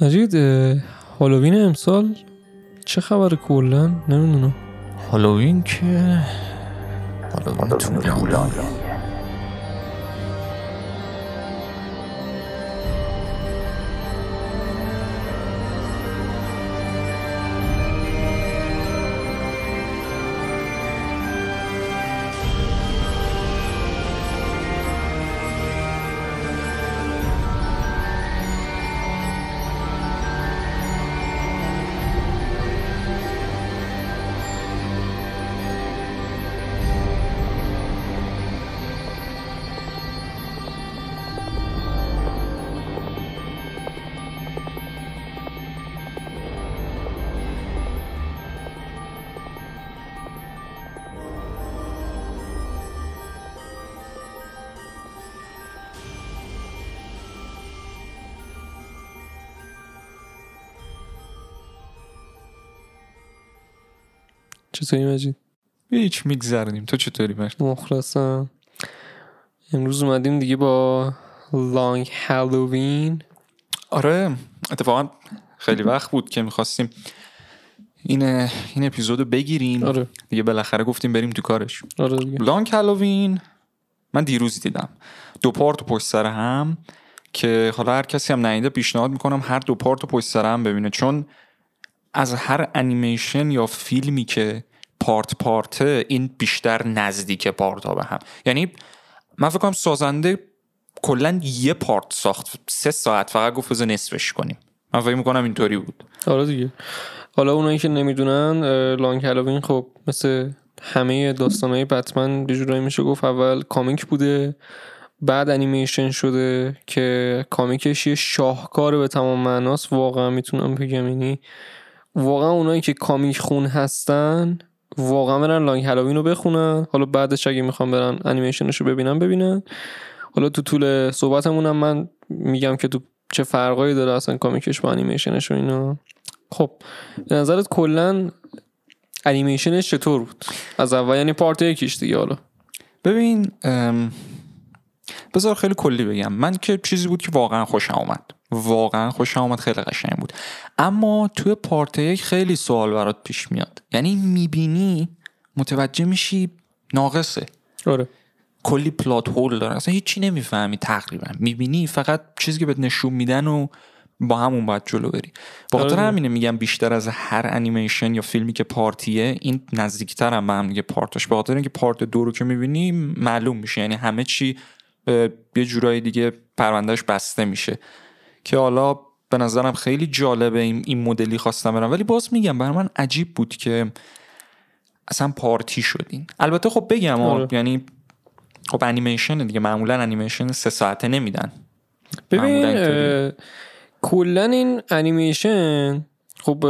مجید هالووین امسال چه خبر کلا؟ نمی‌دونم هالووین که هالووین طولانی چطوری مجید هیچ میگذرونیم. تو چطوری مرد مخلصم. امروز اومدیم دیگه با لانگ هالووین آره اتفاقا خیلی وقت بود که می‌خواستیم این این اپیزودو بگیریم. آره. دیگه بالاخره گفتیم بریم تو کارش. آره دیگه. لانگ هالووین من دیروز دیدم. دو پارت و پشت سر هم که حالا هر کسی هم ندیده پیشنهاد می‌کنم هر دو پارت و پشت سر هم ببینه. چون از هر انیمیشن یا فیلمی که پارت پارته این بیشتر نزدیک پارت به هم. یعنی من فکر کنم سازنده کلا یه پارت ساخت. سه ساعت فقط گفت بذار نصفش کنیم. من فکر می‌کنم اینطوری بود. آره دیگه. حالا اونایی که نمی‌دونن لانگ هالووین خب مثل همه داستانهای بتمن به جورایی میشه گفت اول کامیک بوده بعد انیمیشن شده که کامیکش یه شاهکار به تمام معناست. واقعا می‌تونم بگم. یعنی واقعا اونایی که کامیک خون هستن واقعا برن لانگ هالووین رو بخونن. حالا بعدش اگه می‌خوام برن انیمیشنش رو ببینن ببینن. حالا تو طول صحبتمون هم من میگم که تو چه فرقایی داره اصلا کامیکش با انیمیشنش و اینا. خب به نظرت کلا انیمیشنش چطور بود؟ از اول یعنی پارت یکیش دیگه حالا. ببین بذار خیلی کلی بگم. من که چیزی بود که واقعا خوشم آمد واقعا خوشم آمد خیلی قشنگ بود. اما توی پارت یک خیلی سوال برات پیش میاد. یعنی می‌بینی متوجه میشی ناقصه. آره. کلی پلات هول داره. اصلا هیچی نمی‌فهمی تقریبا. می‌بینی فقط چیزی که بهت نشون میدن و با همون باید جلو بری. با خاطر آره. همینه میگم بیشتر از هر انیمیشن یا فیلمی که پارتیه این نزدیکتر هم به هم دیگه پارتاش به خاطر اینکه پارت دو رو که می‌بینی معلوم میشه. یعنی همه چی اه، یه جورایی دیگه پروندهش بسته میشه. که حالا به نظرم خیلی جالبه این, این مدلی خواستم برم. ولی باز میگم برای من عجیب بود که اصلا پارتی شدین. البته خب بگم آره. یعنی خب انیمیشن دیگه معمولا انیمیشن سه ساعته نمیدن. ببین کلا این انیمیشن خب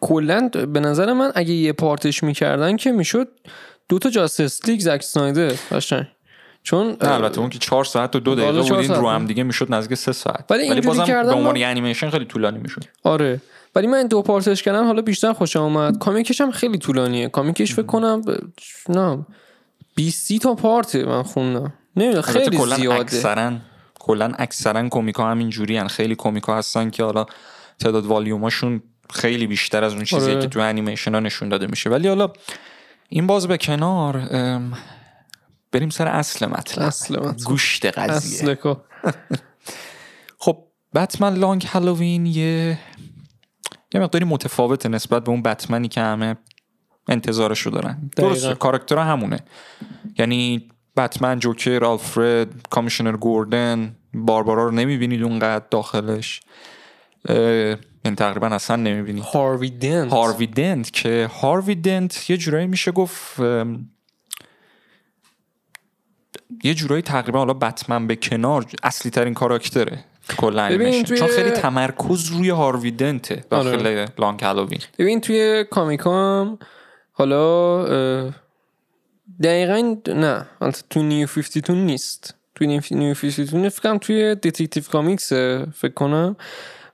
کلا به نظر من اگه یه پارتش می‌کردن که می‌شد دو تا جاستس لیگ زک سنایدر قشنگ. چون نه البته اون که چهار ساعت و دو دقیقه حالا بود چهار این ساعت رو. هم دیگه می‌شد نزدیک سه ساعت. ولی ولی بازم به عنوان انیمیشن خیلی طولانی می‌شد. آره. ولی من دو پارتش کردم حالا بیشتر خوشم اومد. کامیکش هم خیلی طولانیه. کامیکش فکر کنم ب... نه 20 تا پارته من خوندم. نمی‌دونم خیلی کلا زیاده. اکثرا کلا اکثرا کمیکا همین جوری خیلی کمیکا هستن که حالا تعداد والیوماشون خیلی بیشتر از اون چیزی آره. که تو انیمیشن ها نشون داده میشه. ولی حالا این باز به کنار ام، بریم سر اصل مطلب. اصل مطلب. گوشت قضیه. اصل خب بتمن لانگ هالووین یه یه مقداری متفاوته نسبت به اون بتمنی که همه انتظارشو دارن. دقیقاً. درسته کاراکترها همونه. یعنی بتمن جوکر آلفرد کامیشنر گوردن باربارا رو نمی‌بینید اونقدر داخلش. یعنی تقریبا اصلا نمی‌بینید. هاروی دنت. هاروی دنت که هاروی دنت یه جورایی میشه گفت یه جورایی تقریبا حالا بتمن به کنار اصلی ترین کاراکتره کلا. توی- چون خیلی تمرکز روی هاروی دنته داخل لانگ هالووین. ببین توی comic ا هم حالا دقیقا نه تو New 52 نیست. توی New New 52 فکر کنم توی Detective Comics فکر کنم.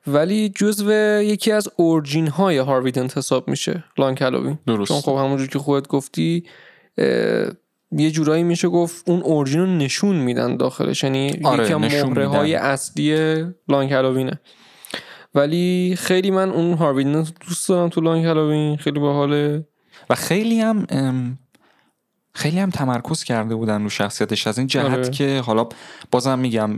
ولی جزو یکی از origin های هاروی دنت حساب میشه Long Halloween. درست. چون خب همونجور که خودت گفتی یه جورایی میشه گفت اون origin رو نشون میدن داخلش. یعنی آره، نشون مهره های. اصلی Long Halloween ه ولی خیلی من اون هاروی دنت رو دوست دارم تو Long Halloween خیلی باحاله. و خیلی هم خیلی هم تمرکز کرده بودن رو شخصیتش. از این جهت آره. که حالا بازم میگم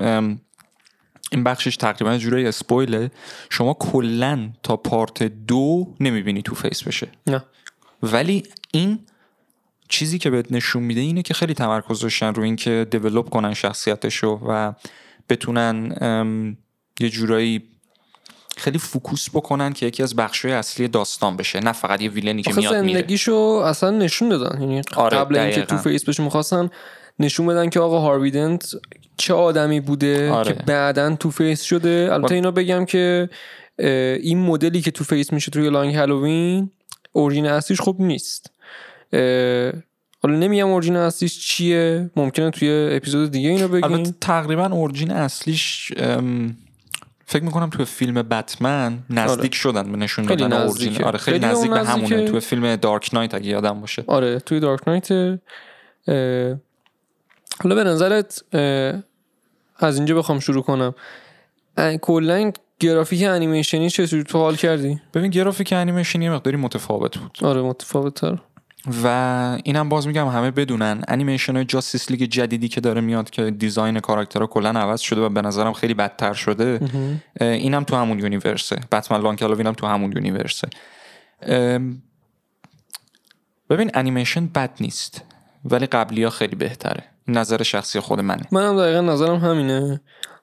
این بخشش تقریبا یه جورایی spoil ه. شما کلا تا part دو نمی‌بینی Two-Face بشه. نه. ولی این چیزی که بهت نشون میده اینه که خیلی تمرکز داشتن رو اینکه develop کنن شخصیتشو و بتونن یه جورایی خیلی focus بکنن که یکی از بخشای اصلی داستان بشه نه فقط یه villain ی که میاد میره زندگیشو اصلا نشون دادن یعنی آره، قبل اینکه Two-Face بهش می‌خواستن نشون بدن که آقا هاروی دنت چه آدمی بوده آره. که بعدا Two-Face شده البته اینا بگم که این مدلی که Two-Face میشه توی Long Halloween origin اصلیش خوب نیست حالا نمیگم origin اصلیش چیه ممکنه توی اپیزود دیگه اینو البته بگیم تقریبا origin اصلیش فکر می‌کنم تو فیلم بتمن نزدیک شدن به نشون دادن. origin. آره خیلی خیلی نزدیک به همونه. نزدیکه. تو فیلم Dark Knight اگه یادم باشه. آره توی Dark Knight اه، حالا به نظرت اه، از اینجا بخوام شروع کنم. کلا گرافیک انیمیشنی چه تو حال کردی؟ ببین گرافیک انیمیشن یه مقداری متفاوت بود. آره متفاوت تر و اینم باز میگم همه بدونن. انیمیشن های جاستیس لیگ جدیدی که داره میاد که design کاراکترها کلا عوض شده و به نظرم خیلی بدتر شده اینم تو همون universe ه. بتمن لانگ هم تو همون universe ه. ببین انیمیشن بد نیست ولی قبلی ها خیلی بهتره. نظر شخصی خود منه. منم دقیقا نظرم همینه.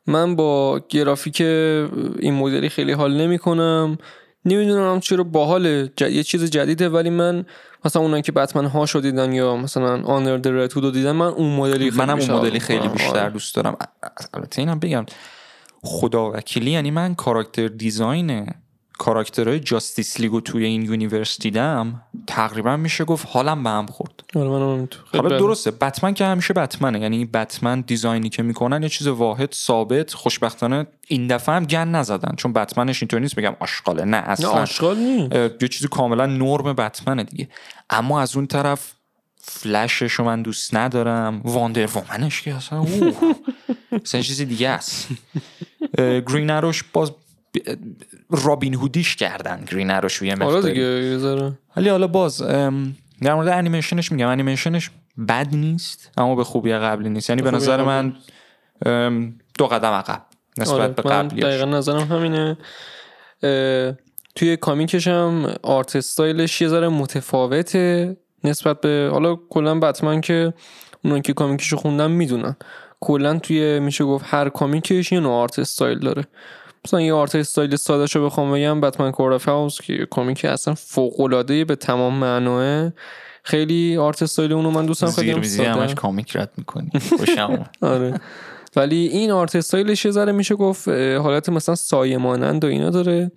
من با گرافیک این مدلی خیلی حال نمی کنم نمی‌دونم چرا باحال ج... یه چیز جدیده ولی من مثلا اونایی که بتمن ها شو دیدن یا مثلا Under the Red رو دیدن من اون مدلی خیلی منم اون مدلی خیلی می‌کنم. بیشتر آره. دوست دارم البته اینم بگم خدا وکیلی یعنی من کاراکتر design کاراکترهای جاستیس لیگو توی این universe دیدم تقریبا میشه گفت حالم به هم خورد. آره حالا. درسته بتمن که همیشه بتمنه یعنی بتمن دیزاینی که می‌کنن یه چیز واحد ثابت خوشبختانه این دفعه هم گن نزدن چون بتمنش اینطوری نیست بگم آشغاله نه نه اصلا. آشغال اه، یه چیزی کاملا نرم بتمنه دیگه. اما از اون طرف فلشش رو من دوست ندارم واندر وومنش که اصلا اوه. اصلا یه چیز دیگه است. گرین اروش باز رابین هودیش کردن. گرین اروش یه آره مقداری یه. ولی حالا باز در مورد انیمیشنش میگم. انیمیشنش بد نیست اما به خوبی قبلی نیست. یعنی به نظر من دو قدم عقب نسبت آره به من قبلی دقیقا نظرم همینه. توی comic ش هم art style ش یه ذره متفاوته نسبت به حالا کلا بتمن که اونان که comic شو خوندن می‌دونن. کلا توی میشه گفت هر comic ش یه نوع art style داره. مثلا یه art style ساده شو بخوام بگم بتمن Court of Owls که یه comic اصلا فوق العاده به تمام معناه خیلی art style اونو من دوستم خیلی زیر. همش comic رد می‌کنی. خوشم. آره. ولی این art style ش یه ذره میشه گفت حالت مثلا سایه مانند و اینا داره.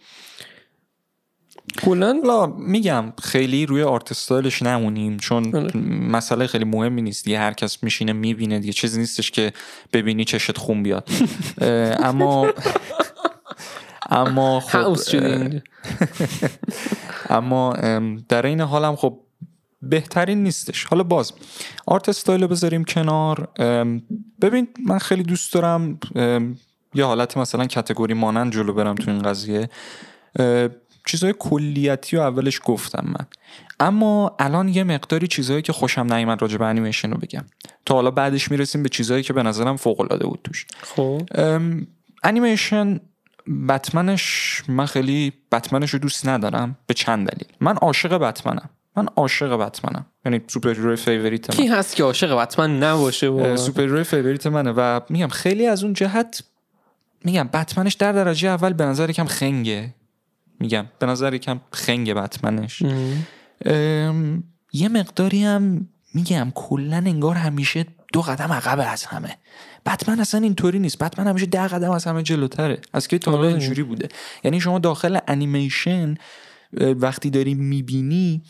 کلا حالا میگم خیلی روی art style ش نمونیم چون آره. مسئله خیلی مهمی نیست دیگه. هر کس میشینه می‌بینه دیگه. چیزی نیستش که ببینی چشت خون بیاد. اما اما خب. اما ام، در این حالم خب بهترین نیستش. حالا باز آرت استایل رو بذاریم کنار. ببین من خیلی دوست دارم یه حالت مثلا کتگوری مانند جلو برم تو این قضیه. چیزهای کلیتی رو اولش گفتم من. اما الان یه مقداری چیزهایی که خوشم نیومد راجع به انیمیشن رو بگم. تا حالا بعدش می‌رسیم به چیزهایی که به نظرم فوق العاده بود توش. خب. انیمیشن بتمنش من خیلی بتمنش رو دوست ندارم به چند دلیل. من عاشق بتمنم. من عاشق بتمنم. یعنی superhero favorite کی من. هست که عاشق بتمن نباشه؟ واقعا؟ superhero favorite منه و میگم خیلی از اون جهت میگم بتمنش در درجه اول به نظر یکم خنگه. میگم به نظر یکم خنگه بتمنش. ام. ام، یه مقداری هم میگم کلا انگار همیشه دو قدم عقب از همه. بتمن اصلا اینطوری نیست. بتمن همیشه ده قدم از همه جلوتره. از که تا حالا آره. اینجوری بوده. یعنی شما داخل انیمیشن وقتی داری می‌بینی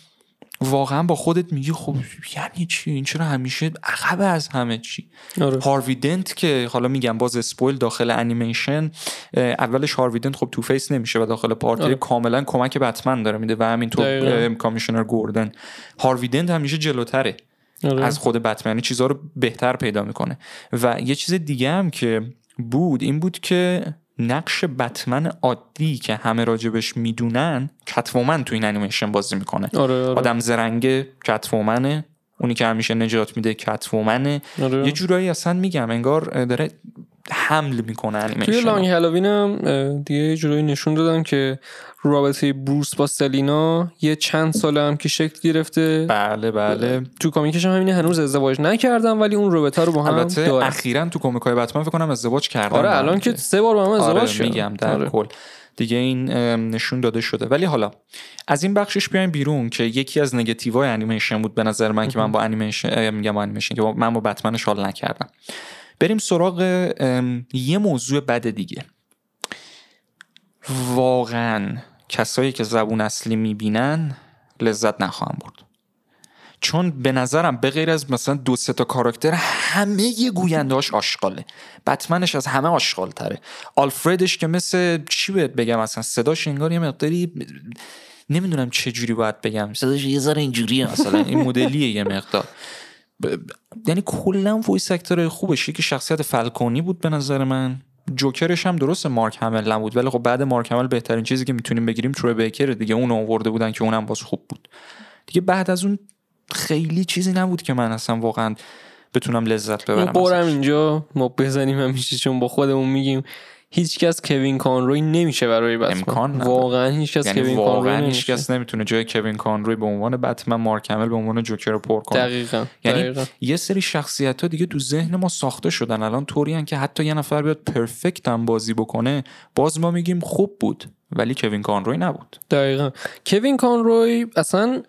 واقعا با خودت میگی خب یعنی چی؟ این چرا همیشه عقب از همه چی؟ آره. هاروی دنت که حالا میگم باز spoil داخل انیمیشن اولش هاروی دنت خب تو فیس نمیشه و داخل پارتی آره. کاملا کمک بتمن داره میده و همینطور commissioner گوردن. هاروی دنت همیشه جلوتره. آره. از خود بتمن یعنی چیزها رو بهتر پیدا می‌کنه و یه چیز دیگه هم که بود این بود که نقش بتمن عادی که همه راجبش می‌دونن کتومن تو این انیمیشن بازی می‌کنه آره آره آدم زرنگه کتومنه اونی که همیشه نجات میده کتومنه آره. یه جورایی اصلا میگم انگار داره حمل می‌کنه توی انیمیشن لانگ هالووین هم دیگه یه جورایی نشون دادن که رابطه بروس با سلینا یه چند ساله هم که شکل گرفته. بله بله. تو کامیکش هم همینه. هنوز ازدواج نکردن ولی اون رابطه رو با هم البته اخیرا تو کمیک های بتمن فکر کنم ازدواج کردن آره الان که. سه بار با هم ازدواج آره. میگم در آره. کل. دیگه این نشون داده شده. ولی حالا از این بخشش بیایم بیرون که یکی از نگتیوهای انیمیشن بود به نظر من که من با انیمیشن میگم انیمیشن که من با بتمنش حال نکردم. بریم سراغ یه موضوع بد دیگه. واقعا کسایی که زبون اصلی می‌بینن لذت نخواهم برد. چون به نظرم به غیر از مثلا دو سه تا کاراکتر همه گویندهاش آشغاله. بتمنش از همه آشغال تره آلفردش که مثل چی بهت بگم اصلا صداش انگار یه مقداری نمی‌دونم چه جوری باید بگم. صداش یه ذره اینجوریه. مثلا این مدلیه یه مقدار. ب- یعنی کلا voice actor خوبش. که شخصیت فالکونی بود به نظر من. جوکرش هم درست مارک همل نبود. ولی خب بعد مارک همل بهترین چیزی که می‌تونیم بگیریم تروی بیکر. دیگه اون آورده بودن که اونم باز خوب بود. دیگه بعد از اون خیلی چیزی نبود که من اصلا واقعا بتونم لذت ببرم قرم ازش. اینجا ما بزنیم همیشه چون با خودمون میگیم. هیچ کس کوین کانروی نمیشه برای بتمن. امکان. واقعا هیچ کس یعنی کوین کانروی واقعا هیچ نمیشه. کس نمی‌تونه جای کوین کانروی به عنوان بتمن مارک همل به عنوان جوکر رو پر کنه. دقیقا یعنی دقیقا. یه سری شخصیت ها دیگه تو ذهن ما ساخته شدن. الان طوری که حتی یه نفر بیاد پرفکت هم بازی بکنه باز ما میگیم خوب بود ولی کوین کانروی نبود. دقیقا. کوین کانروی اصلا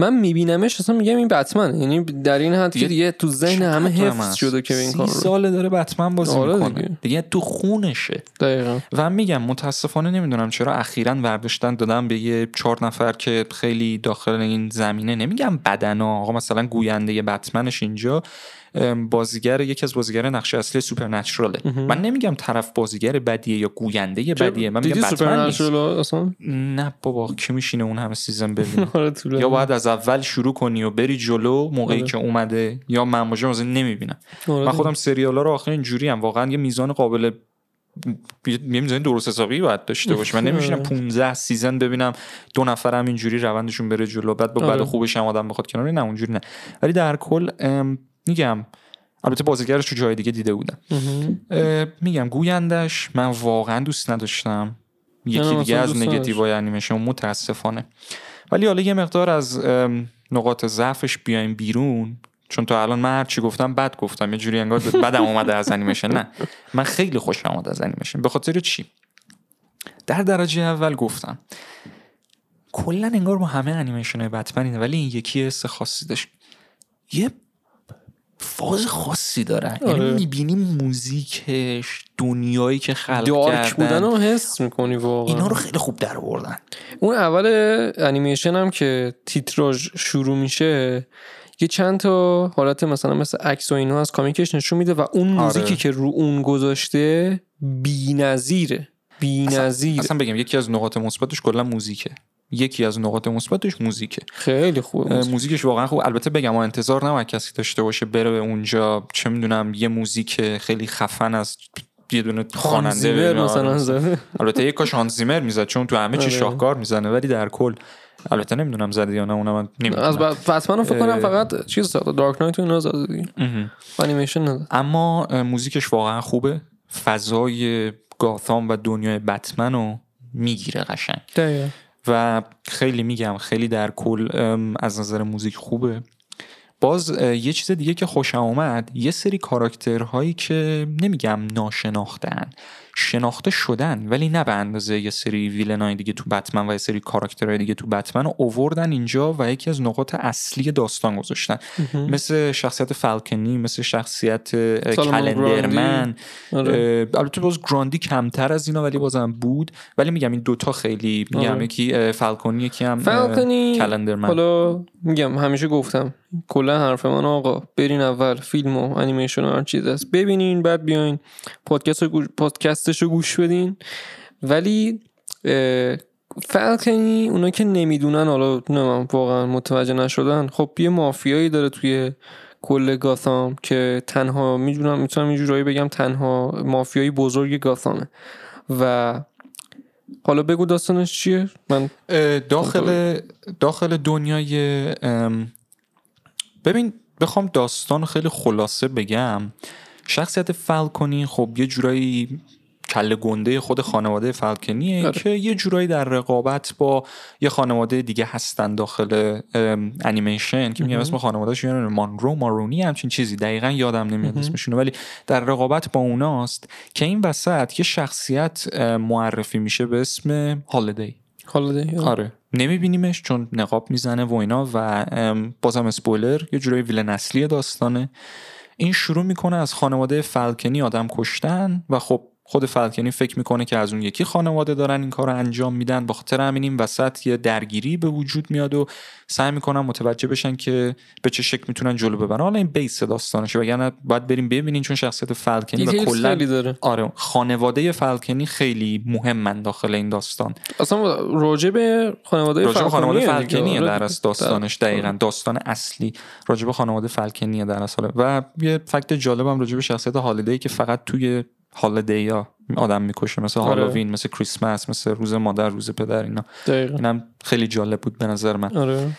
من میبینمش اصلا میگم این بتمن یعنی در این حد که دیگه دیگه تو ذهن همه حفظ؟ شده کوین سی کانروی ساله داره بتمن بازی آره می‌کنه دیگه. دیگه. تو خونشه دقیقا و میگم متاسفانه نمی‌دونم چرا اخیرا ورداشتن دادن به یه چهار نفر که خیلی داخل این زمینه نمیگم بدنا آقا مثلا گوینده بتمنش اینجا بازیگر یکی از بازیگر نقش اصلی Supernatural ه من نمیگم طرف بازیگر بدیه یا گوینده بدیه من میگم بتمن Supernatural اصلا نه بابا کی میشینه اون همه season ببینه آره. یا باید از اول شروع کنی و بری جلو موقعی آره. که اومده یا من مثلا نمی‌بینم آره من. خودم سریال ها رو آخر اینجوری هم واقعا یه میزان قابل یه میزان درست حسابی باید داشته باشه من نمیشینم آره. 15 season ببینم دو نفرم اینجوری روندشون بره جلو بعد با بعد. خوبش هم آدم بخواد کنار نه اونجوری نه ولی در کل میگم البته بازیگرش تو جای دیگه دیده بودم. میگم گویندش من واقعا دوست نداشتم. یکی دیگه از نگتیوهای انیمیشن متاسفانه. ولی حالا یه مقدار از نقاط ضعفش بیایم بیرون. چون تا الان من هر چی گفتم بد گفتم. یه جوری انگار بدم اومده از انیمیشن. نه. من خیلی خوشم اومد از انیمیشن. به خاطر چی؟ در درجه اول گفتم. کلا انگار با همه انیمیشن های بتمن اینه ولی این یکی حس خاصی داشت. یه فاز خاصی داره آره. یعنی می‌بینی موزیکش دنیایی که خلق دارک بودن کردن رو حس می‌کنی واقعا. اینا رو خیلی خوب در آوردن. اون اول انیمیشن هم که تیتراژ شروع میشه یه چند تا حالت مثلا مثل عکس و اینا از کامیکش نشون میده و اون آره. موزیکی که رو اون گذاشته بی‌نظیره بی‌نظیره اصلا بگم یکی از نقاط مثبتش کلا موزیکه. یکی از نقاط مثبتش موزیکه. خیلی خوبه موزیک. موزیکش واقعا خوب. البته بگم ما انتظار نباید کسی داشته باشه بره به اونجا. چه می‌دونم یه موزیک خیلی خفن از یه دونه خواننده. آره، مثلا. زده البته یک کاش هانزیمر می‌زد چون تو همه چی آره. شاهکار می‌زنه ولی در کل. البته نمی‌دونم زده یا نه اونم من نمی‌دونم. از ب- بتمن رو فکر کنم. فقط چیز زده دارک نایت اینا زده دیگه. انیمیشن اما موزیکش واقعا خوبه. فضای گاثام و دنیای بتمن رو می‌گیره قشنگ. و خیلی میگم خیلی در کل از نظر موزیک خوبه. باز یه چیز دیگه که خوشم آمد یه سری کاراکترهایی که نمیگم ناشناختن شناخته شدن ولی نه به اندازه یه سری ویلنای دیگه تو بتمن و یه سری کاراکترهای دیگه تو بتمن رو اووردن اینجا و یکی از نقاط اصلی داستان گذاشتن. مثل شخصیت فالکنی مثل شخصیت کلندرمن. آره. البته باز گراندی کمتر از اینا ولی بازم بود. ولی میگم این دوتا خیلی میگم آره. یکی اه، فالکونی یکی هم فالکنی. کلندرمن. حالا میگم همیشه گفتم کلا حرف من آقا برین اول فیلم و انیمیشن و هر چیز هست. ببینین بعد بیاین. پادکست گوش- پادکستش رو گوش بدین. ولی اه، فالکنی اونا که نمی‌دونن حالا نه واقعا متوجه نشدن. خب یه مافیایی داره توی کل گاثام که تنها می‌دونم می‌تونم یه جورایی بگم تنها مافیایی بزرگ گاثامه و حالا بگو داستانش چیه؟ من داخل داخل دنیای ببین بخوام داستان خیلی خلاصه بگم. شخصیت فالکونی خب یه جورایی کله گنده خود خانواده فالکنیه آره. که یه جورایی در رقابت با یه خانواده دیگه هستن داخل انیمیشن که میگم. اسم خانوادهش یعنی مانرو مارونی همچین چیزی دقیقا یادم نمیاد مهم. اسمشونو ولی در رقابت با اوناست که این وسط یه شخصیت معرفی میشه به اسم هالیدی حالا ده آره نمیبینیمش چون نقاب می‌زنه و اینا و بازم اسپویلر یه جورایی ویلن اصلی داستانه این شروع می‌کنه از خانواده فالکنی آدم کشتن و خب خود فالکنی فکر می‌کنه که از اون یکی خانواده دارن این کار رو انجام میدن. با خاطر همین این وسط یه درگیری به وجود میاد و سعی می‌کنن متوجه بشن که به چه شکل می‌تونن جلو ببرن. حالا این بیس داستانشه وگرنه باید بریم ببینین چون شخصیت فالکنی و کلا آره خانواده فالکنی خیلی مهمن داخل این داستان. اصلا راجع به خانواده راجب خانواده. فلکنیه آره در. از داستانش در- دقیقا. داستان اصلی راجب خانواده فلکنیه در اصل. و یه فکت جالبم راجب شخصیت هالیدی که فقط توی هالیدی ها. آدم می‌کشه مثل آره. هالووین مثل کریسمس مثل روز مادر روز پدر اینا. دقیقا. اینم خیلی جالب بود به نظر من. آره.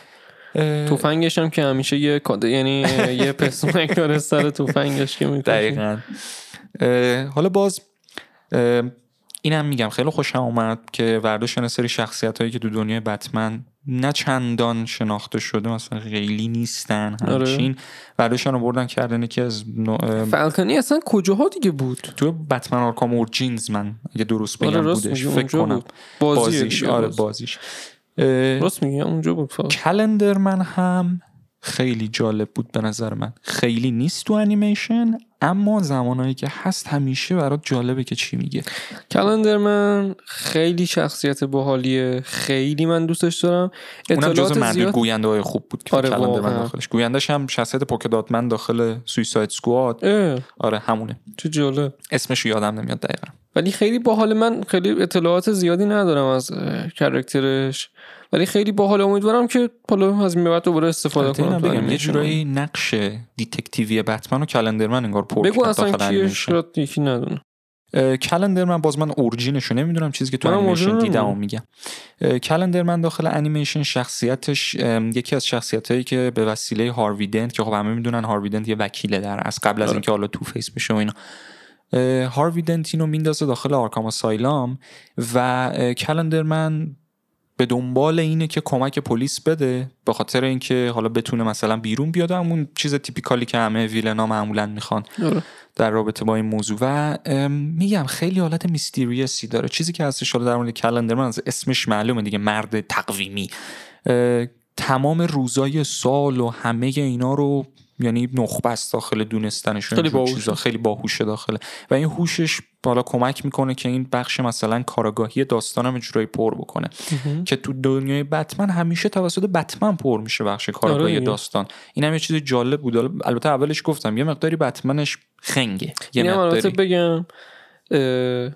اه، تفنگش هم که همیشه یه کاده یعنی یه پسمک داره سر تفنگش که می‌کشه. دقیقا. اه، حالا باز اینم میگم خیلی خوشم اومد که ورداشتن سری شخصیت هایی که تو دنیای بتمن نه چندان شناخته شده مثلا خیلی نیستن آره. همچین. ورداشتن رو بردن کردن که از نوع- فالکنی اصلا کجاها دیگه بود؟ تو بتمن آرکام اورجینز من اگه درست بگم آره راست بودش فکر کنم. بود. بازیش آره باز. بازیش. اه، راست میگی اونجا بود فقط کلندر من هم خیلی جالب بود به نظر من. خیلی نیست تو انیمیشن اما زمانهایی که هست همیشه برات جالبه که چی میگه. کلندر من خیلی شخصیت باحالیه خیلی من دوستش دارم. اونم جز مرد زیاد گوینده های خوب بود که آره، کلندر من واقعا. داخلش. گویندش هم شخصیت پوکداتمن داخل سویساید سکواد اه، آره همونه. چه جالب. اسمش رو یادم نمیاد دقیقا. ولی خیلی باحال من خیلی اطلاعات زیادی ندارم از character ش ولی خیلی باحال امیدوارم که حالا از این بعد دوباره استفاده کنم بگم یه. جورایی نقش detective ی بتمن و کلندرمن انگار پر بگو اصلا کیش یکی ندونه اه، کلندر من باز من origin ش رو نمی‌دونم چیزی که تو انیمیشن دیدم و. میگم اه، کلندر من داخل انیمیشن شخصیتش یکی از شخصیت هایی که به وسیله هاروی دنت که خب همه می‌دونن هاروی دنت یه وکیله در از قبل از آره. اینکه حالا تو فیس بشه و اینا هاروی دنت اینو میندازه داخل آرکام سایلام و اه، کلندر من به دنبال اینه که کمک پلیس بده به خاطر اینکه حالا بتونه مثلا بیرون بیاد. همون چیز تیپیکالی که همه ویلنا معمولا می‌خوان آره. در رابطه با این موضوع. و میگم خیلی حالت میستیریسی داره. چیزی که هستش حالا در مورد کلندر من از اسمش معلومه دیگه مرد تقویمی. تمام روزای سال و همه اینا رو یعنی نخبه است داخل دونستنشون خیلی. چیزا. خیلی باهوشه داخله. و این هوشش بالا کمک می‌کنه که این بخش مثلا کاراگاهی داستانم جورایی پر بکنه. که تو دنیای بتمن همیشه توسط بتمن پر میشه بخش کارگاهی آره. داستان. این هم یه چیز جالب بود. البته اولش گفتم یه مقداری بتمنش خنگه. یه اینم البته مقداری. بگم اه،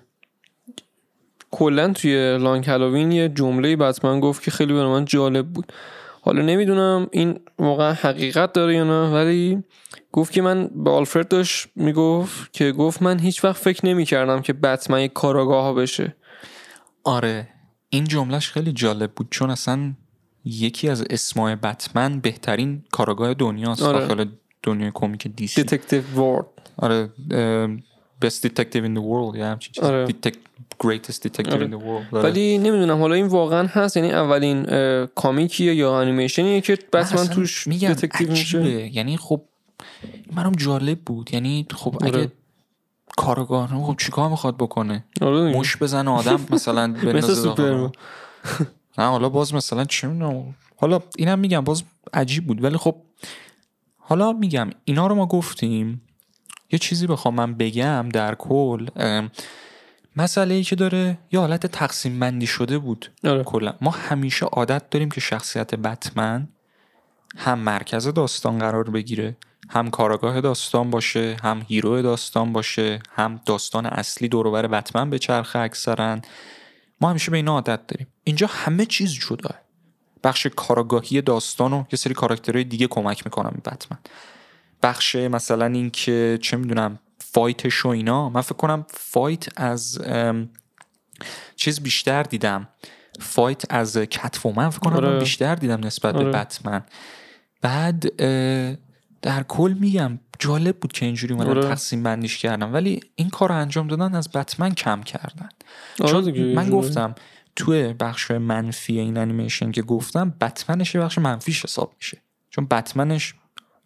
کلا توی لانگ هالووین یه جمله بتمن گفت که خیلی برای من جالب بود. حالا نمی‌دونم این واقعا حقیقت داره یا نه ولی گفت که من به آلفرد داشت می‌گفت که گفت من هیچ وقت فکر نمی‌کردم که بتمن یک کاراگاه بشه. آره این جملهش خیلی جالب بود چون اصلا یکی از اسمای بتمن بهترین کاراگاه دنیاست. آره. داخل دنیای comic دیسی. detective وارد آره best detective in the world یا همچین چیز آره. Greatest detective آره. in the world آره. ولی نمی‌دونم حالا این واقعا هست یعنی اولین comic یه یا انیمیشنیه که من بتمن اصلا توش میگم detective میشه. یعنی خب منم جالب بود یعنی خب اگه آره. کارآگاه خب چیکار می‌خواد بکنه آره. مشت بزنه آدم مثلا مثل. سوپرمن نه حالا باز مثلا چه می‌دونم. حالا اینم میگم باز عجیب بود ولی خب حالا میگم اینا رو ما گفتیم یه چیزی بخوام من بگم در کل مسئله ای که داره یه حالت تقسیم بندی شده بود. آره. کلا. ما همیشه عادت داریم که شخصیت بتمن هم مرکز داستان قرار بگیره هم کاراگاه داستان باشه هم هیرو داستان باشه هم داستان اصلی دوروبر بتمن به چرخه اکثرا. ما همیشه به اینا عادت داریم. اینجا همه چیز جدا. بخش کاراگاهی داستان و یه سری کاراکترهای دیگه کمک می‌کنم به بتمن. بخش مثلا این که چه می‌دونم fight ش و اینا من فکر کنم fight از چیز بیشتر دیدم fight از کت‌وومن فکر کنم آره. بیشتر دیدم نسبت به آره. بتمن بعد در کل میگم جالب بود که اینجوری اومدن آره. تقسیم بندیش کردم ولی این کار رو انجام دادن از بتمن کم کردن آره چون من. گفتم توی بخش منفی این انیمیشن که گفتم بتمنش یه بخش منفیش حساب میشه چون بتمنش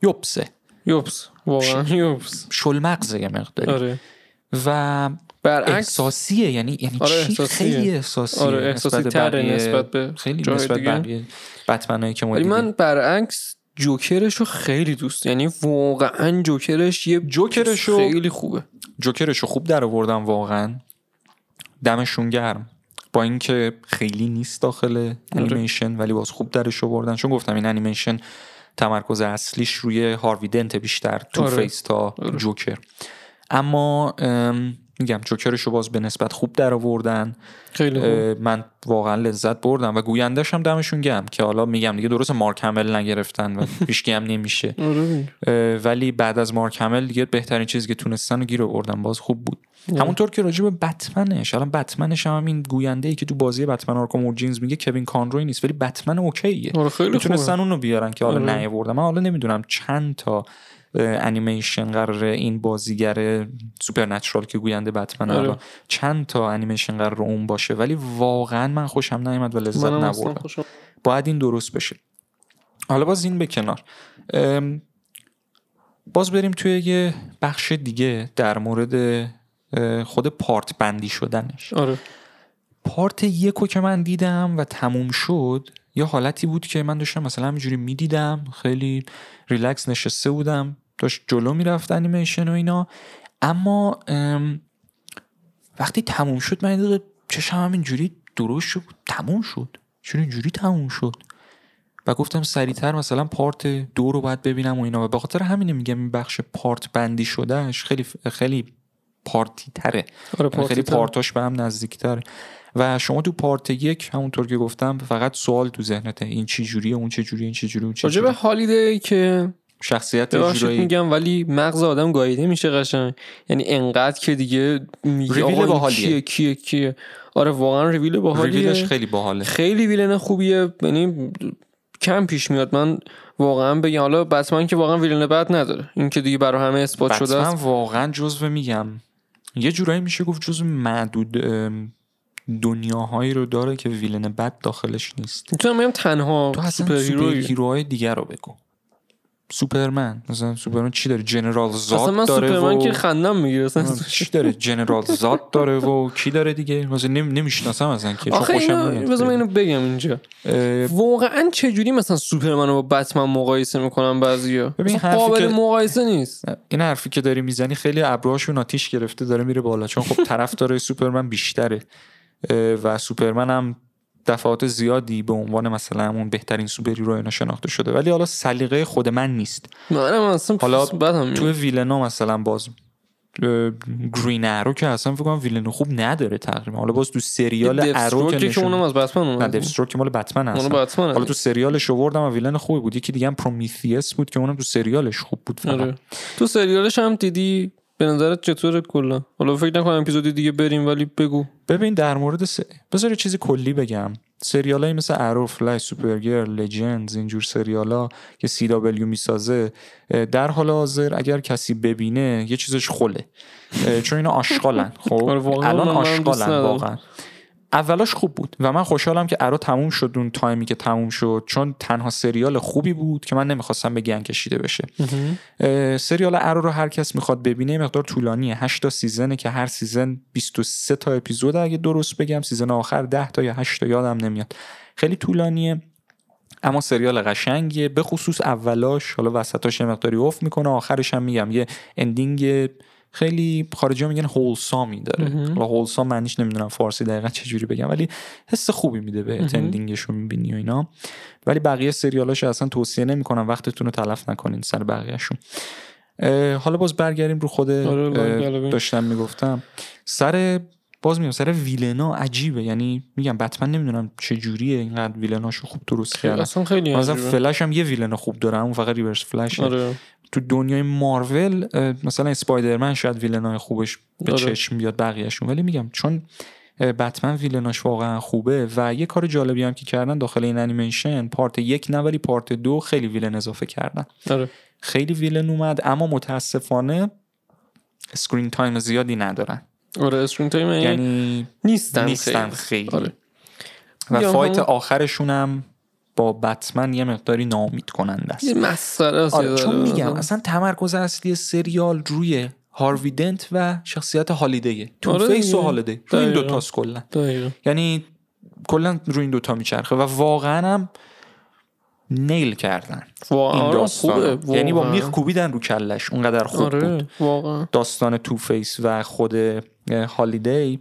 یوبسه یوبس. واقعا یوبس. شلمغزه یه مقداری. آره. و برعکس احساسیه. یعنی یعنی آره، چی؟ احساسیه. خیلی احساسیه آره احساسی نسبت تره بقیه- نسبت به خیلی نسبت دیگه. بقیه بتمنایی که ما. من برعکس جوکرش رو خیلی دوست یعنی واقعا جوکرش یه جوکرش خیلی خوبه. جوکرش رو خوب در آوردم واقعا. دمشون گرم. با اینکه خیلی نیست داخل انیمیشن ولی باز خوب درش آوردن. چون گفتم این انیمیشن تمرکز اصلیش روی هاروی دنت بیشتر Two آره. Face تا جوکر. اما ام، میگم جوکرش رو باز به نسبت خوب در آوردن خیلی من واقعا لذت بردم و گویندش هم دمشون گرم که حالا میگم دیگه درست مارک همل نگرفتن و همیشگی هم نمیشه. آره. ولی بعد از مارک همل دیگه بهترین چیزی که تونستن گیر آوردن باز خوب بود. همونطور که راجع به بتمنش الان بتمنش هم همین گوینده ای که تو بازی بتمن Arkham Origins میگه کوین کانروی نیست ولی بتمن okay ه. آره می‌تونستن اونو بیارن که حالا آره. نیاوردن. من حالا نمی‌دونم چند تا انیمیشن قراره این بازیگر سوپر نچرال که گوینده بتمن آره. چند تا انیمیشن قراره اون باشه. ولی واقعا من خوشم نیومد و لذت نبردم. باید این درست بشه. حالا باز این به کنار. باز بریم توی یه بخش دیگه در مورد خود پارت بندی شدنش. آره. پارت یکو که من دیدم و تموم شد یه حالتی بود که من داشتم مثلا همینجوری می‌دیدم خیلی ریلکس نشسته بودم داشت جلو می‌رفت انیمیشن و اینا. اما ام، وقتی تموم شد من دقیقه چشم همینجوری درست شد تموم شد. چرا اینجوری تموم شد؟ و گفتم سریعتر مثلا part دو رو باید ببینم و اینا. و به خاطر همینه میگم این بخش part بندی شدهش خیلی خیلی part ی تره آره یعنی خیلی part ی. part اش به هم نزدیکتره. و شما تو part یک همونطور که گفتم فقط سوال تو ذهنته. این چی جوریه اون چه جوریه این چه جوریه اون چه جوریه. هالیدی که شخصیت اجرایی میگم ولی مغز آدم گاییده میشه قشنگ. یعنی انقدر که دیگه میگه آقا باحالیه. کیه کیه کیه؟ آره واقعا ریویل باحالیه. ریویلش خیلی باحاله. خیلی villain خوبیه یعنی کم پیش میاد. من واقعا بگم حالا بتمن که واقعا villain بد نداره. این که دیگه برای همه اثبات شده است. واقعا جزو میگم. یه جورایی میشه گفت جزو معدود دنیاهایی رو داره که villain بد داخلش نیست. می‌تونم بگم تنها تو اصلا superhero های دیگر رو بگو. سوپرمن مثلا سوپرمن چی داره؟ General Zod اصلا من داره سوپرمن و... که خندم می‌گیره اصلا چی داره؟ General Zod داره و کی داره دیگه؟ مثلا نم... نمی‌شناسم اصلا که آخه اینو بذار من. اینو بگم اینجا. اه، واقعا چجوری مثلا سوپرمن رو با بتمن مقایسه می‌کنن بعضیا؟ ببین قابل که- مقایسه نیست. این حرفی که داری می‌زنی خیلی ابروهاشون آتیش گرفته داره میره بالا. چون خب طرفدار سوپرمن بیشتره. و سوپرمن هم دفعات زیادی به عنوان مثلا همون بهترین superhero اینا شناخته شده. ولی حالا سلیقه خود من نیست. منم اصلا حالا بدم تو. villain ا مثلا باز Green Arrow که اصلا فکر کنم villain خوب نداره تقریبا. حالا باز تو سریال Arrow که که اونم از بتمن نه اومد که مال بتمن بتمن حالا تو سریالش آوردم و villain خوبی بود. یکی دیگه هم Prometheus بود که اونم تو سریالش خوب بود فقط. آره. تو سریالش هم دیدی به نظرت چطوره کلا؟ حالا فکر نکنم اپیزود دیگه بریم ولی بگو. ببین در مورد س... بذار یه چیزی کلی بگم. سریال های مثل Arrow Flash Supergirl Legends اینجور سریال ها که CW می‌سازه در حال حاضر اگر کسی ببینه یه چیزش خله چون اینا آشغالن خب؟ آره، الان آشغالن. واقعا. اولاش خوب بود و من خوشحالم که Arrow تموم شد اون تایمی که تموم شد چون تنها سریال خوبی بود که من نمی‌خواستم به گند کشیده بشه. سریال Arrow رو هر کس می‌خواد ببینه مقدار طولانیه. 8 تا season ه که هر season 23 تا اپیزود اگه درست بگم season آخر 10 تا یا 8 تا یادم نمیاد. خیلی طولانیه اما سریال قشنگیه. به خصوص اولاش حالا وسطاش یه مقداری افت می‌کنه آخرش هم میگم یه ending خیلی خارجی ها میگن wholesome ی داره. حالا wholesome معنیش نمی‌دونم فارسی دقیقا چجوری بگم ولی حس خوبی میده به ending ش رو می‌بینی و اینا. ولی بقیه سریالاش اصلا توصیه نمی‌کنم وقتتون رو تلف نکنین سر بقیهشون. حالا باز برگردیم رو خود آره،. داشتم می‌گفتم. سر باز میگم سر villain ا عجیبه. یعنی میگم بتمن نمی‌دونم چه جوریه اینقدر villain اشو خوب درست کردن. اصلا خیلی مثلا. فلش هم یه villain خوب داره اون فقط Reverse Flash آره. تو دنیای مارول مثلا اسپایدرمن شاید villain ای خوبش به آره. چشم بیاد بقیهشون. ولی میگم چون بتمن villain اش واقعا خوبه و یه کار جالبی هم که کردن داخل این انیمیشن part یک نه ولی part دو خیلی villain اضافه کردن. آره. خیلی villain اومد اما متاسفانه screen time زیادی ندارن. آره screen time یعنی نیستن نیستن خیلی. خیلی. آره. و fight آخرشون هم با بتمن یه مقداری ناامید کننده است مسخره آره چون. میگم اصلا تمرکز اصلی سریال روی هاروی دنت و شخصیت هالیدیه Two آره Face و. هالیدی. روی این. دوتاست کلا. یعنی کلا روی این دوتا میچرخه و واقعا هم nail کردن واقعا این داستان خوبه یعنی با. میخ کوبیدن رو کلش. اونقدر خوب بود. آره واقعا. داستان Two-Face و خود هالیدی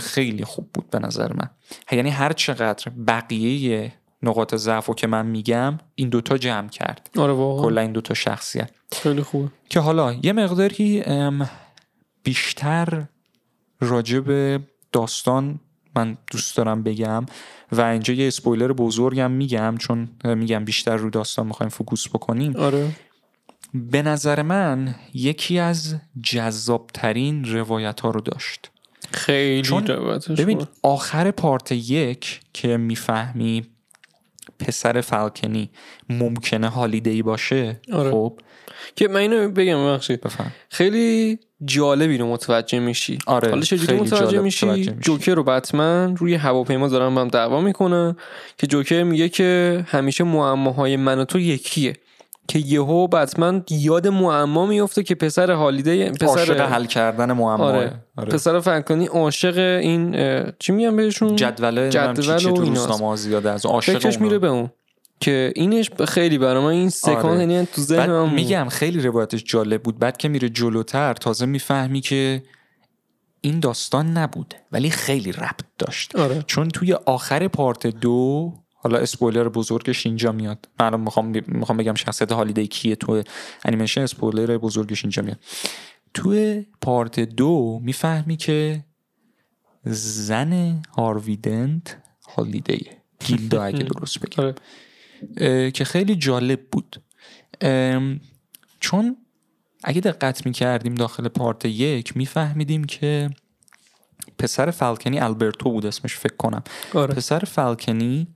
خیلی خوب بود به نظر من. یعنی هر چقدر بقیه نقاط ضعف که من میگم این دوتا جمع کرد. آره واقعا. کلا این دوتا شخصیت. خیلی خوبه. که حالا یه مقداری بیشتر راجع به داستان من دوست دارم بگم و اینجا یه اسپویلر بزرگم میگم چون میگم بیشتر رو داستان می‌خوایم فوکوس بکنیم. آره. به نظر من یکی از جذابترین روایت ها رو داشت. خیلی چون ببین. آخر پارت یک که می‌فهمی پسر فالکنی ممکنه هالیدی باشه؟ آره. خب. که من اینو بگم ببخشید. بفهم. خیلی جالبی رو متوجه میشی. آره، حالا چجوری میشی؟ متوجه میشی. جوکر و بتمن روی هواپیما دارن با هم دعوا می‌کنن که جوکر میگه که همیشه معماهای من و تو یکیه. که یهو بتمن یاد معما میفته که پسر هالیده عاشق پسر حل کردن معما آره. پسر فنکانی عاشق این چی میگن بهشون جدول جدول چی چی و تو ها زیاده از عاشق. میره به اون که اینش خیلی برای من این سکانس آره. یعنی تو ذهن بعد من بود. میگم خیلی روایتش جالب بود بعد که میره جلوتر تازه می‌فهمی که این داستان نبود ولی خیلی ربط داشت آره چون توی آخر پارت دو حالا اسپویلر بزرگش اینجا میاد. من الان می‌خوام می‌خوام بگم شخصیت هالیدی کیه تو انیمیشن اسپویلر بزرگش اینجا میاد. توی پارت دو می‌فهمی که زن هارویدنت هالیدیه گیلدا اگه درست بگم. آره. که خیلی جالب بود. چون اگه دقت می‌کردیم داخل پارت یک میفهمیدیم که پسر فالکنی البرتو بود اسمش فکر کنم. آره. پسر فالکنی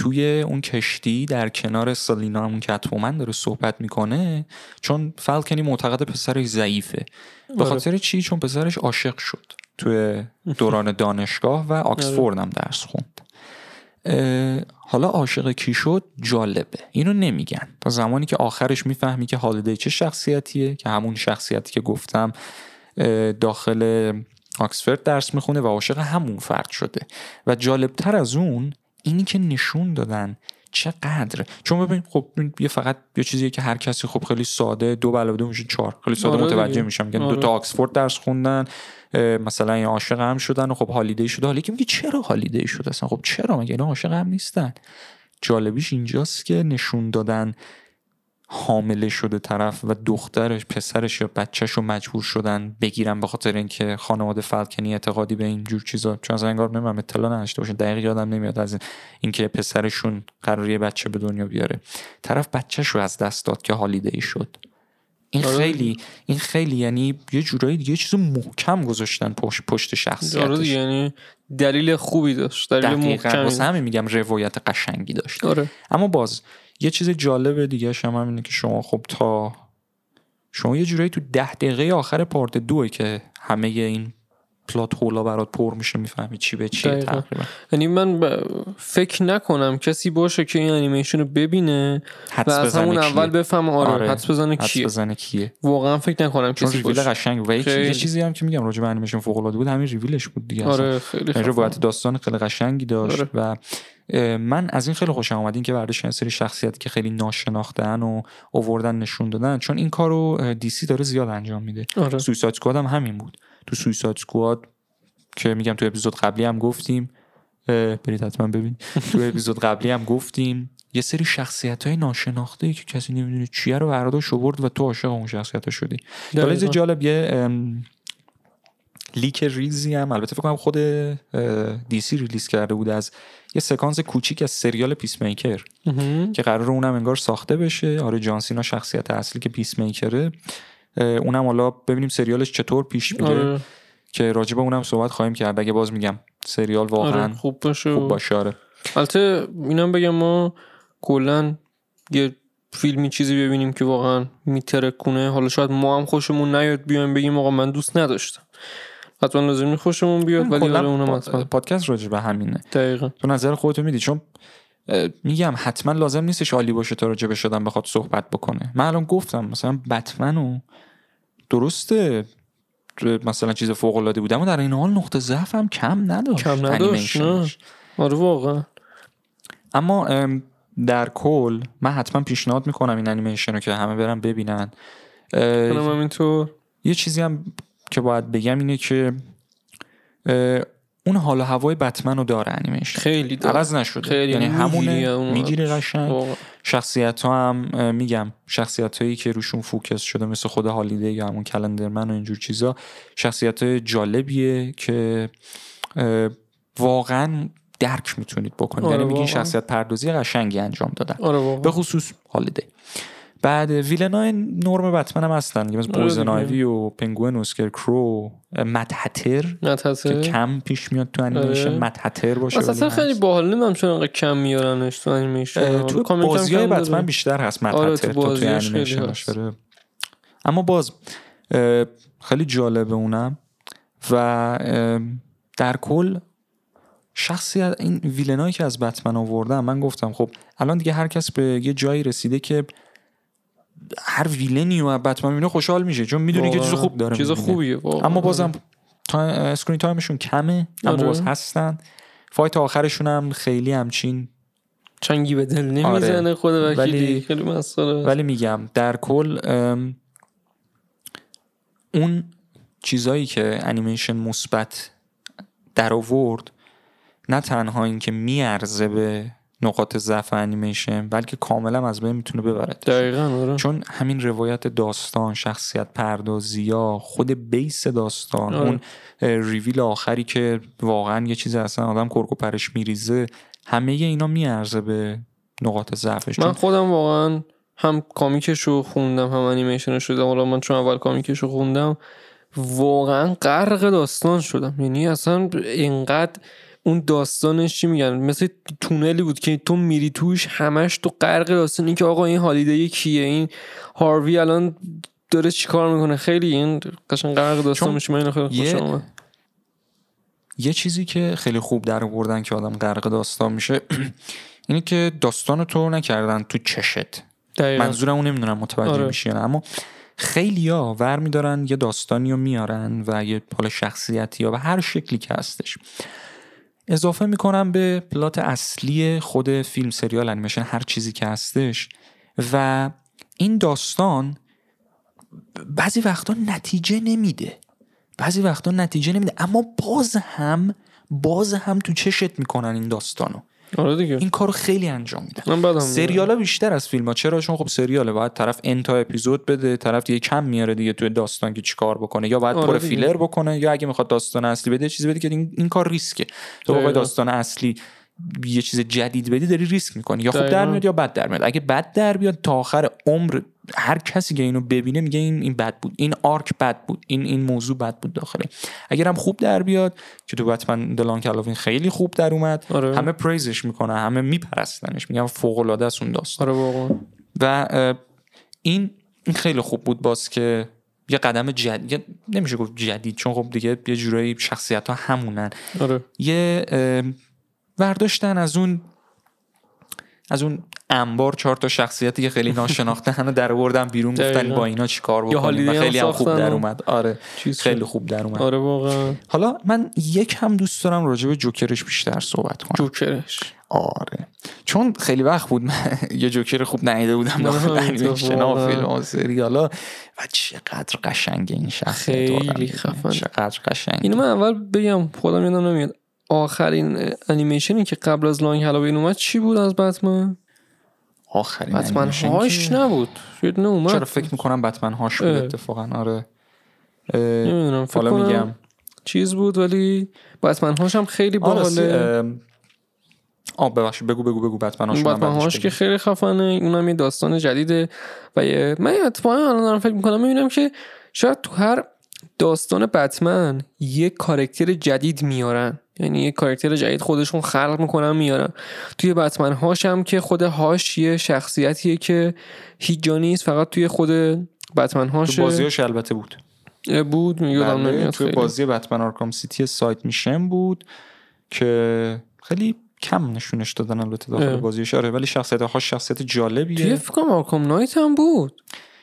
توی اون کشتی در کنار سالینا اون کتومن داره صحبت می‌کنه چون فالکنی معتقد پسرش ضعیفه. به آره. خاطر چی؟ چون پسرش عاشق شد توی دوران دانشگاه و آکسفورد هم درس خوند. حالا عاشق کی شد؟ جالبه. اینو نمیگن. تا زمانی که آخرش می‌فهمی که هالیدی چه شخصیتیه که همون شخصیتی که گفتم داخل آکسفورد درس می‌خونه و عاشق همون فرد شده. و جالبتر از اون اینی که نشون دادن چقدر؟ چون ببین خب یه فقط یه چیزیه که هر کسی خب خیلی ساده دو علاوه دو میشه چهار. خیلی ساده آره متوجه دیگه. میشم میگن آره. دو تا آکسفورد درس خوندن مثلا این عاشق هم شدن و خب هالیدی شده. حالی که میگه چرا هالیدی شده؟ اصلا خب چرا؟ مگه اینا عاشق هم نیستن؟ جالبیش اینجاست که نشون دادن حامله شده طرف و دخترش پسرش یا بچهش رو مجبور شدن بگیرن به خاطر اینکه خانواده فلکنی اعتقادی به این جور چیزا. چون از انگار نمی‌دونم اطلاع نداشته باشن دقیق یادم نمیاد از این- اینکه پسرشون قرار یه بچه به دنیا بیاره. طرف بچهش رو از دست داد که هالیدی ای شد. این آره. خیلی این خیلی یعنی یه جورایی دیگه یه چیز محکم گذاشتن پشت پشت آره شخصیتش دیگه، یعنی دلیل خوبی داشت دلیل محکمی. واسه همین میگم روایت قشنگی داشت. آره. اما باز یه چیز جالب دیگه هم اینه که شما خب تا شما یه جورایی تو ده دقیقه آخر پارت دوه که همه این پلات هولا برات پر میشه می‌فهمی چی به چیه دقیقا. تقریبا یعنی من ب- فکر نکنم کسی باشه که این انیمیشن رو ببینه و از همون کیه. اول بفهمه آره, آره. حدس بزنه کیه بزنه کیه واقعا فکر نکنم چون کسی باشه قشنگ و یکی- یه خیلی. چیزی هم که میگم راجع به انیمیشن فوق العاده بود همین ریویلش بود دیگه. آره خیلی یعنی خفن. روایت داستان خیلی قشنگی داشت آره. و من از این خیلی خوشم اومد این که برداشتن سری شخصیتی که خیلی ناشناخته‌ان و اووردن نشون دادن. چون این کارو DC داره زیاد انجام میده. آره. Suicide Squad هم همین بود. تو Suicide Squad که میگم تو اپیزود قبلی هم گفتیم برید حتما ببین. تو اپیزود قبلی هم گفتیم یه سری شخصیت های ناشناخته که کسی نمی‌دونه چیه رو برداشت آورد و تو عاشق اون شخصیت ها شدی حالا. جالب یه leak ریزی هم البته فکر کنم خود DC release کرده بود از یه سکانس کوچیک از سریال Peacemaker مهم. که قرار اونم انگار ساخته بشه. آره جان سینا شخصیت اصلی که Peacemaker ه اه، اونم حالا ببینیم سریالش چطور پیش میره. آره. که راجع به اونم صحبت خواهیم کرد. اگه باز میگم سریال واقعا آره خوب باشه خوب باشه آره. البته اینم بگم ما کلا یه فیلمی چیزی ببینیم که واقعا میترکونه. حالا شاید ما هم خوشمون نیاد بیایم بگیم آقا من دوست نداشتم. حتما لازمی خوشمون بیاد ولی آره اونم حتما. پادکست راجع به همینه. دقیقا. تو نظر خودتو میدی؟ چون میگم حتما لازم نیستش عالی باشه تا راجع به شدن بخواد صحبت بکنه. من الان گفتم مثلا بتمنو درسته مثلا چیز فوق العاده بود اما در این حال نقطه ضعف هم کم نداشت کم نداشت، انیمیشنش. آره واقعا. اما ام، در کل من حتما پیشنهاد می‌کنم این انیمیشن رو که همه برن ببینن. همینطور. یه چیزی هم که باید بگم اینه که اون حال و هوای بتمن رو داره انیمیشن. خیلی داره. عوض نشده. خیلی یعنی همونه می‌گیره قشنگ. شخصیت ها هم میگم شخصیت هایی که روشون فوکس شده مثل خود هالیده یا همون کلندرمن و اینجور چیزا شخصیت های جالبیه که واقعا درک می‌تونید بکنید. آره، یعنی میگین. شخصیت پردازی قشنگی انجام دادن. آره به خصوص هالیدی. بعد villain ای نرم بتمن هم هستن مثل آره پویزن دیگه. آیوی و پنگوئن و اسکرکرو Mad Hatter که کم پیش میاد تو انیمیشن آره. Mad Hatter باشه اصلا خیلی. باحال نمی‌دونم چرا انقدر کم میارنش تو انیمیشن تو بازی های. بتمن بیشتر هست مد آره، تو توی انیمیشن. اما باز خیلی جالبه اونم و در کل شخصیت این villain ایی که از بتمن آوردم من گفتم خب الان دیگه هر کس به یه جایی رسیده که هر villain ی و بتمن می‌بینه خوشحال میشه چون می‌دونی که چیز. خوب داره چیز. خوبیه واقعا. اما بازم تا screen time شون کمه اما آره. باز هستن fight آخرشون هم خیلی همچین چنگی به دل نمی‌زنه آره. خدا وکیلی ولی- خیلی مسئله ولی میگم در کل اون چیزایی که انیمیشن مثبت در آورد نه تنها اینکه میارزه به نقاط ضعف انیمیشن بلکه کاملا از بین می‌تونه ببره دقیقا آره. چون همین روایت داستان شخصیت پردازی ها خود بیس داستان آره. اون ریویل آخری که واقعا یه چیز اصلا آدم کرک و پرش میریزه همه اینا میارزه به نقاط ضعفش. من خودم واقعا هم کامیکش رو خوندم هم انیمیشنش شدم. حالا من چون اول کامیکش رو خوندم واقعا غرق داستان شدم. یعنی اصلا اینقدر اون داستانش چی میگن؟ مثل تونلی بود که تو میری توش همش تو غرق داستان این که آقا این هالیدی کیه؟ این هاروی الان داره چیکار می‌کنه؟ خیلی این قشنگ غرق داستان میشه. من خیلی یه- خوشم یه چیزی که خیلی خوب در آوردن که آدم غرق داستان میشه اینه که داستان تو نکردن تو چشت. دقیقاً. منظورم اون نمی‌دونم متوجه آره. میشی اما خیلی ها ور میدارن یه داستانی رو میارن و یه حالا شخصیتی یا به هر شکلی که هستش. اضافه می‌کنم به پلات اصلی خود فیلم سریال انیمیشن هر چیزی که هستش. و این داستان بعضی وقتا نتیجه نمیده. بعضی وقتا نتیجه نمیده. اما باز هم باز هم تو چشت می‌کنن این داستانو. آره دیگه. این کارو خیلی انجام میدن من بعدم سریال ها بیشتر از فیلم ها چرا؟ چون خب سریاله. باید طرف انتا اپیزود بده طرف دیگه کم میاره دیگه توی داستان که چیکار بکنه. یا باید آره پر. فیلر بکنه یا اگه می‌خواد داستان اصلی بده چیزی بده که این, این کار ریسکه. تو دقیقا. داستان اصلی یه چیز جدید بدی داری ریسک می‌کنی. یا خوب. در میاد یا بد در میاد. اگه بد در بیاد تا آخر عمر هر کسی که اینو ببینه میگه این این بد بود. این آرک بد بود. این این موضوع بد بود داخله اگر هم خوب در بیاد که تو بتمن دلان کلاوین خیلی خوب در اومد آره. همه پریزش می‌کنه همه میپرستنش میگن فوق العاده است اون داستان. آره واقعا. و این این خیلی خوب بود باز که یه قدم جدید نمیشه گفت جدید چون خب دیگه یه جورایی شخصیت ها همونن. آره. یه اه، برداشتن از اون از اون انبار چهار تا شخصیتی که خیلی ناشناخته هنو در آوردن بیرون گفتن. با اینا چیکار بکنیم؟ و خیلی هم خوب در اومد. آره خیلی. خوب در اومد. آره واقعا. حالا من یک هم دوست دارم راجع به جوکرش بیشتر صحبت کنم. جوکرش. آره. چون خیلی وقت بود من یه جوکر خوب ندیده بودم. داخل انیمیشن. فیلم سریالا و چقدر قشنگه این شخصیت خیلی. خفن. چقدر قشنگ. اینو من اول بگم خودم یادم نمیاد. آخرین انیمیشنی که قبل از لانگ هالووین اومد چی بود از بتمن؟ آخرین بتمن هاش که- نبود. یه اومد. چرا فکر می‌کنم بتمن هاش بود. اتفاقا؟ آره. نمی‌دونم فکر حالا میگم. چیز بود ولی بتمن هاش هم خیلی آره باحاله. آه ببخشید بگو بگو بگو بتمن اون بتمن هاش که خیلی خفنه اونم یه داستان جدیده و یه من اتفاقا الان دارم فکر می‌کنم می‌بینم که شاید تو هر داستان بتمن یه کارکتر جدید میارن. یعنی یه کارکتر جدید خودشون خلق می‌کنن میارن. توی بتمن هاش هم که خود هاش یه شخصیتیه که هیچ جا نیست فقط توی خود بتمن هاش تو بازیاش البته بود. بود بله، نمیاد توی. بازی بتمن Arkham City side mission بود که خیلی کم نشونش دادن البته داخل. بازیش آره ولی شخصیت ها شخصیت جالبیه. توی فکر کنم Arkham Knight هم بود.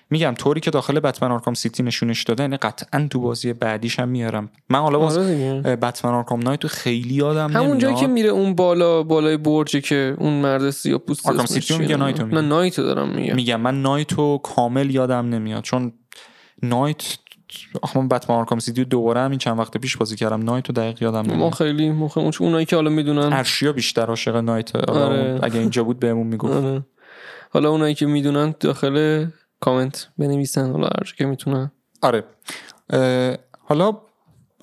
میگم طوری که داخل بتمن Arkham City نشونش داده یعنی قطعا تو بازی بعدیش هم میارم من حالا باز آره بتمن Arkham Knight تو خیلی یادم همون جایی. که میره اون بالا بالای برجه که اون مرد سیاه پوست Arkham City؟ میگه، Knight و میگه. نه Knight و دارم میگم میگم من Knight و کامل یادم نمیاد چون Knight آخه من بتمن Arkham City رو دوباره همین چند وقت پیش بازی کردم Knight و دقیق یادم ما نمیاد خیلی مخ اون اونایی که حالا می‌دونن ارشیا بیشتر عاشق Knight آره. اگه اینجا بود بهمون می‌گفت آره. حالا اونایی که می‌دونن داخل کامنت بنویسن حالا هر که می‌تونن. آره. حالا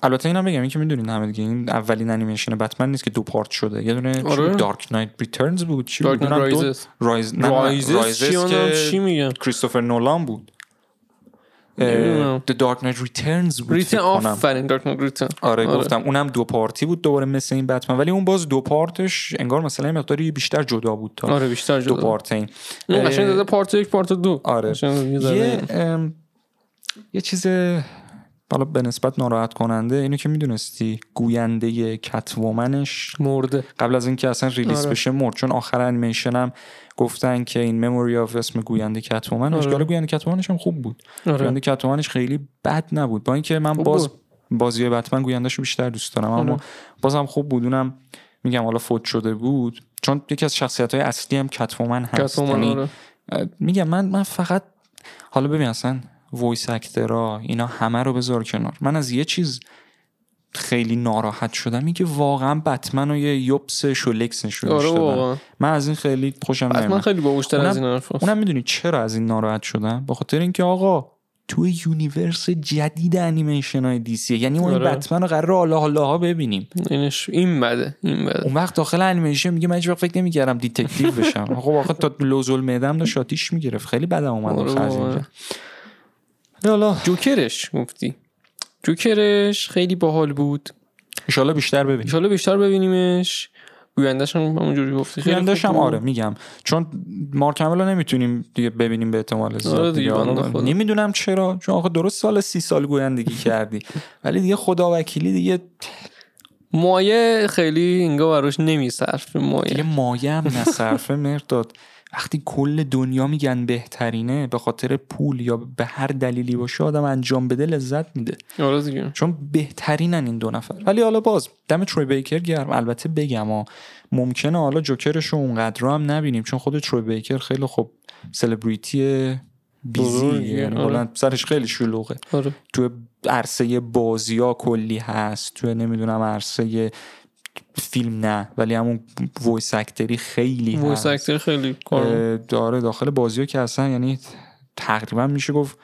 البته اینم بگم این که می‌دونین همه دیگه این اولین انیمیشن بتمن نیست که دو part شده. یه دونه آره. Dark Knight Returns بود. چی Dark بود؟ Rises Rises چی اونم که چی میگن؟ کریستوفر نولان بود. The Dark Knight Returns بود Returns. آفرین Dark Knight Returns آره, آره. گفتم اونم دو part ی بود دوباره مثل این بتمن ولی اون باز دو part ش انگار مثلا مقداری بیشتر جدا بود تا آره بیشتر دو جدا part این قشنگ داده part یک part دو آره. یه ذره- یه ام، یه چیز حالا به نسبت ناراحت کننده اینو که می‌دونستی گوینده کتومنش مرده. قبل از اینکه اصلا release آره. بشه مرد. چون آخر انیمیشن هم گفتن که این memory of اسم گوینده کتومنش. آره. گوینده کتومنش هم خوب بود. آره. گوینده کتومنش خیلی بد نبود. با اینکه من باز. بازی بتمن گویندهش رو بیشتر دوست دارم اما آره. بازم خوب بود. اونم میگم حالا فوت شده بود. چون یکی از شخصیت های اصلی هم کتومن هست. کتومن یعنی آره. میگم من من فقط حالا ببین اصلا voice actor ا اینا همه رو بذار کنار. من از یه چیز خیلی ناراحت شدم این که واقعا بتمن و یه یوبس شولکس نشونش آره من از این خیلی خوشم نمیاد خیلی باهوشتر از این حرف اونم می‌دونی چرا از این ناراحت شدم؟ به خاطر اینکه آقا تو universe جدید انیمیشن های دی سی یعنی ما این آره. بتمن رو قرار حالا حالا ها ببینیم. اینش این بده این بده. اون وقت داخل انیمیشن میگه من هیچ وقت فکر نمی‌کردم detective بشم. خب آخه تا لوزالمعده‌م داشت آتیش می‌گرفت. خیلی بدم اومد حالا جوکرش گفتی. جوکرش خیلی باحال بود. ان بیشتر ببینیم. انشالله بیشتر ببینیمش. گویندش هم همونجوری گفتی. خیلی گویندش هم. آره میگم. چون مارک رو نمی‌تونیم دیگه ببینیم به احتمال زیاد آره خدا. نمی‌دونم چرا. چون آخه درست سال سی سال گویندگی کردی. ولی دیگه خدا وکیلی دیگه مایه خیلی انگار براش نمیصرف دیگه مایه مایه هم نصرفه مرداد. وقتی کل دنیا میگن بهترینه به خاطر پول یا به هر دلیلی باشه آدم انجام بده لذت میده. آره چون بهترینن این دو نفر. ولی حالا باز دم تروی بیکر گرم. البته بگم ها ممکنه حالا جوکرش رو اونقدر هم نبینیم چون خود تروی بیکر خیلی خب سلبریتی بیزی یعنی آره. سرش خیلی شلوغه. آره. تو عرصه بازی ها کلی هست تو نمی‌دونم عرصه فیلم نه ولی همون voice actor ی خیلی voice هست. actor خیلی داره داخل بازی ها که اصلا یعنی تقریبا میشه گفت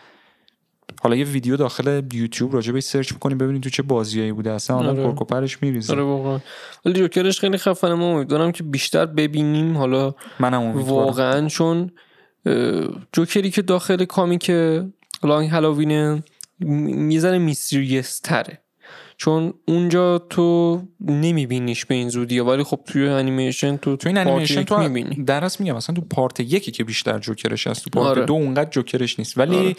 حالا یه ویدیو داخل یوتیوب راجع به سرچ بکنیم ببینید تو چه بازیایی بوده. اصلا آدم آره. کرک و پرش میریزه. آره واقعا. ولی جوکرش خیلی خفنه ما امیدوارم که بیشتر ببینیم. حالا منم واقعا چون جوکری که داخل comic Long Halloween ه م- یه ذره mysterious تره. چون اونجا تو نمیبینیش به این زودی ولی خب توی انیمیشن تو تو این انیمیشن تو می‌بینی در اصل میگم مثلا تو part یکی که بیشتر جوکرش هست تو part آره. دو اونقدر جوکرش نیست ولی آره.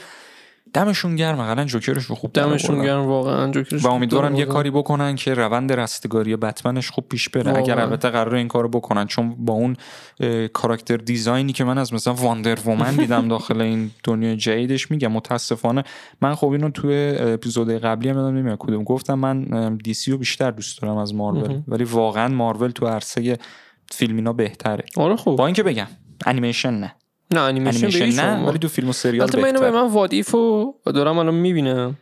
دمشون گرم حداقل جوکرش رو خوب دمشون. گرم واقعا جوکرش و امیدوارم یه واقعا. کاری بکنن که روند رستگاری بتمنش خوب پیش بره واقعا. اگر البته قرار این کارو بکنن چون با اون character design ی که من از مثلا واندر وومن دیدم داخل این دنیای جدیدش میگم متاسفانه من خب اینو توی اپیزود قبلی هم یادم نمیاد کدوم گفتم من دی سی رو بیشتر دوست دارم از مارول. ولی واقعا مارول تو عرصه فیلم اینا بهتره آره خب با اینکه بگم انیمیشن نه نه انیمیشن, انیمیشن نه. ولی تو فیلم و سریال البته من من What If و دارم الان می‌بینم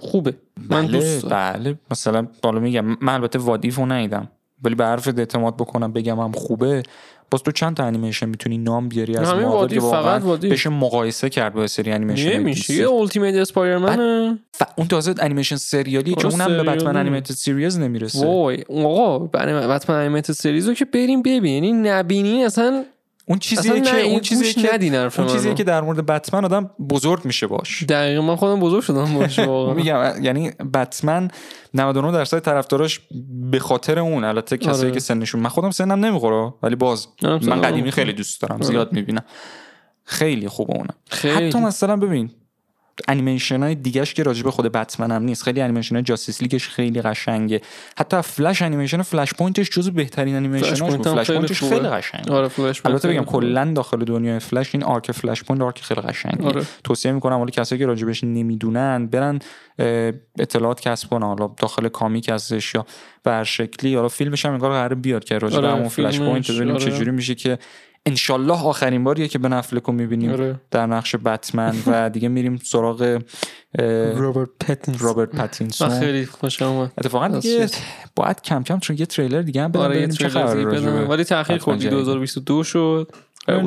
خوبه. من بله دوست دارم. بله. مثلا بالا میگم من البته What If و ندیدم. ولی به حرفت اعتماد بکنم بگم هم خوبه. باز تو چند تا انیمیشن می‌تونی نام بیاری از مارول که فقط واقعا What If. بشه مقایسه کرد با سری انیمیشن نمیشه یه Ultimate Spider-Man و اون تازه انیمیشن سریالی که اونم به بتمن. انیمیتد سیریز نمی‌رسه. وای آقا بتمن انیمیتد سریز رو که بریم ببین یعنی نبینین اصلا اون اصلا که اون گوش که اون چیزیه منو. که در مورد بتمن آدم بزرگ میشه باش دقیقا من خودم بزرگ شدم واقعا میگم یعنی بتمن 99 درصد طرفداراش به خاطر اون البته کسایی آره. که سنشون من خودم سنم نمی‌خوره ولی باز من قدیمی. خیلی دوست دارم زیاد می‌بینم خیلی خوبه اونم خیلی حتی مثلا ببین انیمیشن های دیگهش که راجع به خود بتمن هم نیست خیلی انیمیشن های Justice League ش خیلی قشنگه حتی فلش انیمیشن Flashpoint ش جزو بهترین انیمیشن فلش پوینت فلش خیلی point ش خوبه. خیلی قشنگه آره فلش البته خیلی بگم. کلا داخل دنیای فلش این arc Flashpoint arc خیلی قشنگه آره. توصیه می‌کنم حالا کسایی که راجبش نمی‌دونن برن اطلاعات کسب کنن حالا داخل comic هستش یا به شکلی حالا فیلمش هم انگار قرار بیاد که راجب آره، همون Flashpoint ببینیم آره. چه جوری میشه که انشالله آخرین باریه که بن افلکو می‌بینیم آره. در نقش بتمن و دیگه میریم سراغ اه، رابرت پتینس رابرت من پاتینسون خیلی خوشم اومد اتفاقا دیگه. باید کم کم چون یه تریلر دیگه هم بدن آره یه چه تریلر. ولی تاخیر خورد جدید. 2022 شد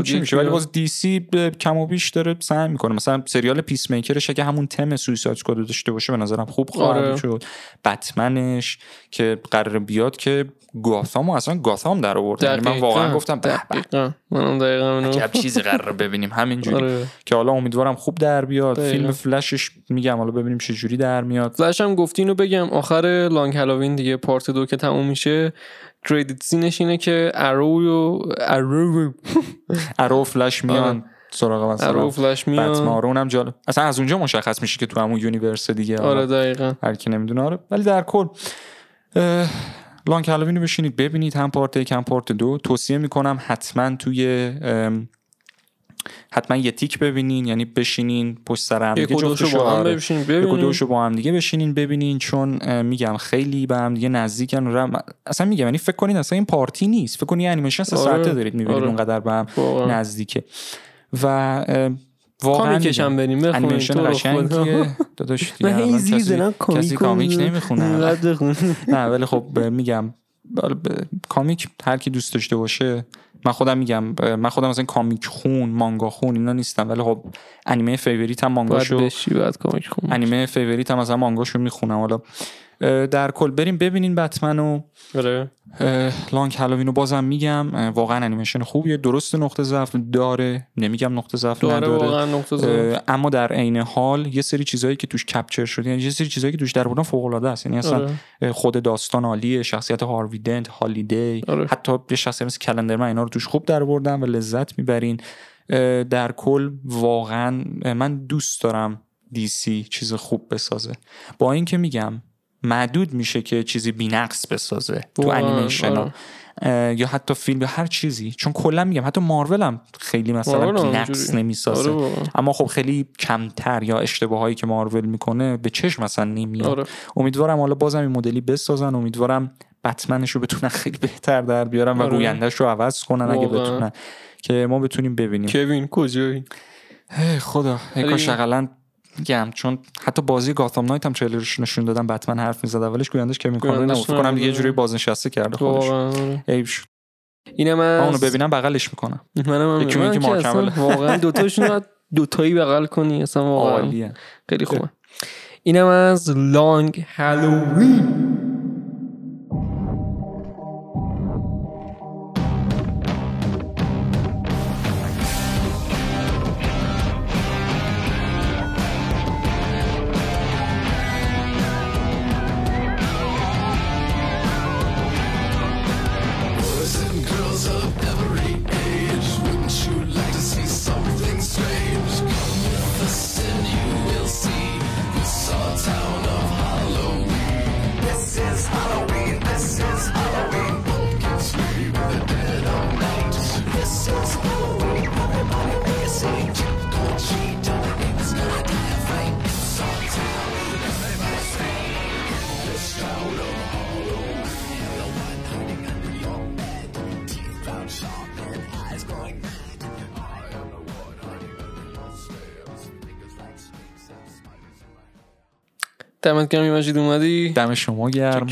چی میشه ولی. باز دی سی کم و بیش داره سعی می‌کنه مثلا سریال Peacemaker ش اگه همون theme Suicide Squad داشته باشه به نظرم خوب خواهد آره. شد بتمنش که قرار بیاد که گاثام اصلا گاثام در آورد. یعنی من. واقعا گفتم به به. منم دقیقا عجب چیزی قرار ببینیم. همینجوری. آره. که حالا امیدوارم خوب در بیاد. دقیقاً. فیلم فلشش میگم حالا ببینیم چه جوری در میاد. فلش هم گفتی اینو بگم. آخر Long Halloween دیگه part دو که تموم میشه credit scene ش اینه که ارو و ارو ارو و فلش میان آره. سراغ ارو مثلا و فلش میان. آره اونم جالب اصلا از اونجا مشخص میشه که تو همون universe دیگه. آره دقیقا. هر کی نمی‌دونه. آره ولی در کل لانگ هالووین رو بشینید ببینید هم پارت یک هم پارت دو توصیه می‌کنم حتما توی حتما یه تیک ببینین یعنی بشینین پشت سر هم دیگه جفتشو، با هم آره. دوشو با هم دیگه بشینین ببینین چون میگم خیلی به هم دیگه نزدیکن رم- اصلا میگم یعنی فکر کنید اصلا این پارتی نیست فکر کنید یه انیمیشن سه آره، ساعته دارید می‌بینید آره. اونقدر به هم واقعا. نزدیکه و واقعا میگم، بریم. بخونیم انیمیشن قشنگیه داداش من هی الان زیر کسی- comic نمی‌خونه. نه ولی خب میگم comic هر کی دوست داشته باشه من خودم میگم من خودم مثلا comic خون مانگا خون اینا نیستم. ولی خب انیمه favorite هم باید مانگاشو بشی باید comic خون انیمه favorite هم مثلا مانگاشو می‌خونم. حالا در کل. بریم ببینین بتمن و آره. Long Halloween رو بازم میگم. واقعا انیمیشن خوبیه. درست نقطه ضعف داره. نمیگم نقطه ضعف داره نداره. واقعا نقطه اما در عین حال یه سری چیزهایی که توش capture شده یعنی یه سری چیزهایی که توش در بودن فوق العاده است. یعنی اصلا آره. خود داستان عالیه شخصیت هاروی دنت هالیدی آره. حتی یه شخصیت مثل کلندرمن اینا رو توش خوب در بردن و لذت می‌برین. در کل واقعا من دوست دارم دی سی چیز خوب بسازه. با اینکه میگم معدود میشه که چیزی بینقص بسازه تو واقعاً، انیمیشن. آره. یا حتی فیلم یا هر چیزی چون کلا میگم حتی مارول هم خیلی مثلا هم بینقص. نمی‌سازه آره. اما خب خیلی کمتر یا اشتباهایی که مارول می‌کنه به چشم مثلا نمیاد آره امیدوارم حالا بازم این مدلی بسازن امیدوارم بتمنش رو بتونن خیلی بهتر در بیارن و آره. گویندهش رو عوض کنن اگه. بتونن که ما بتونیم ببینیم کوین کجایی خدا ای کاش اقلا میگم چون حتی بازی گاتام نایت هم تریلرش نشون دادن بتمن حرف می‌زد. اولش گویندش که می‌کنه نبود. فکر کنم یه. جوری بازنشسته کرده خودش. عیب شد. اینم من اونو ببینم بغلش می‌کنم. منم یکی من که اصلا اوله. واقعا دوتاشون رو باید دوتایی بغل کنی اصلا واقعا خیلی خوبه. اینم از لانگ هالووین دم شما گرم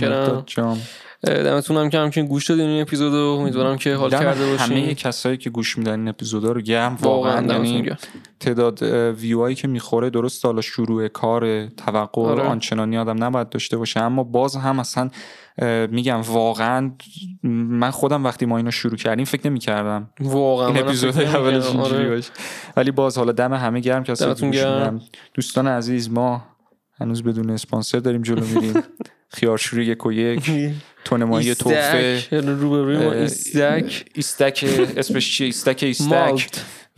اه، دمتون هم که همچنین گوش دادین این اپیزودو امیدوارم که حال کرده همه باشین کسایی که گوش میدن این اپیزودا رو گرم واقعا واقعا یعنی. تعداد اه، ویوهایی که می‌خوره درست حالا شروع کار توقع آره. آنچنانی آدم نباید داشته باشه اما باز هم اصلا میگم واقعا من خودم وقتی ما اینو شروع کردیم فکر نمی‌کردم واقعا این اپیزود اولش. اینجوری آره. باشه ولی باز حالا دم همه گرم کسایی که دوستان عزیز ما هنوز بدون اسپانسر داریم جلو میریم. خیارشوری یک و یک تن ماهی تحفه روبروی ما ایستک. ایستک اسمش چیه؟ ایستک ایستک.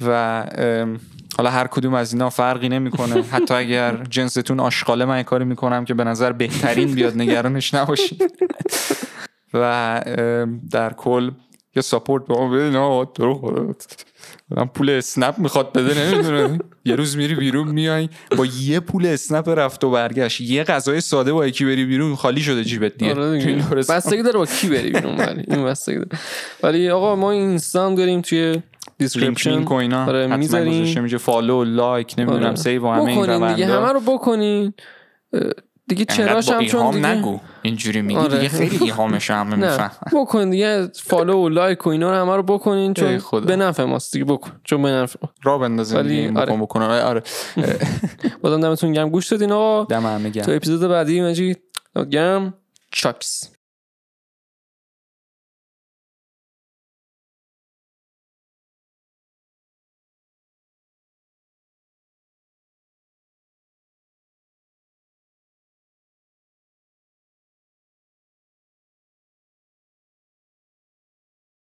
و حالا هر کدوم از اینا فرقی نمی‌کنه. حتی اگر جنستون آشغاله من یه کاری می‌کنم که به نظر بهترین بیاد نگرانش نباشید و در کل یه support به ما بدین. پول اسنپ می‌خواد بده نمی‌دونه. یه روز میری بیرون میای. با یه پول اسنپ رفت و برگشت. یه غذای ساده با یکی بری بیرون خالی شده جیبت دیگه. آره این دورستان. بستگی داره با کی بری بیرون ولی؟ این بستگی داره. ولی آقا ما اینستا هم داریم توی description اینا آره، می‌ذاریم. میشه follow like نمی‌دونم آره. save و همه این دیگه. همه رو بکنین. دیگه چراش هم چون دیگه نگو. اینجوری میگی آره. دیگه خیلی ایهامش نه. میفهم. بکنین دیگه follow و like و اینا رو همه رو بکنین چون خدا. به نفع ماست دیگه بکن. چون به نفع. را بندازیم ولی آره. بکن بکنن آره. آره. بازم دمتون گرم. گوش دادین آقا. دم همه‌تون گرم اپیزود بعدی مجید. گرم چاکس.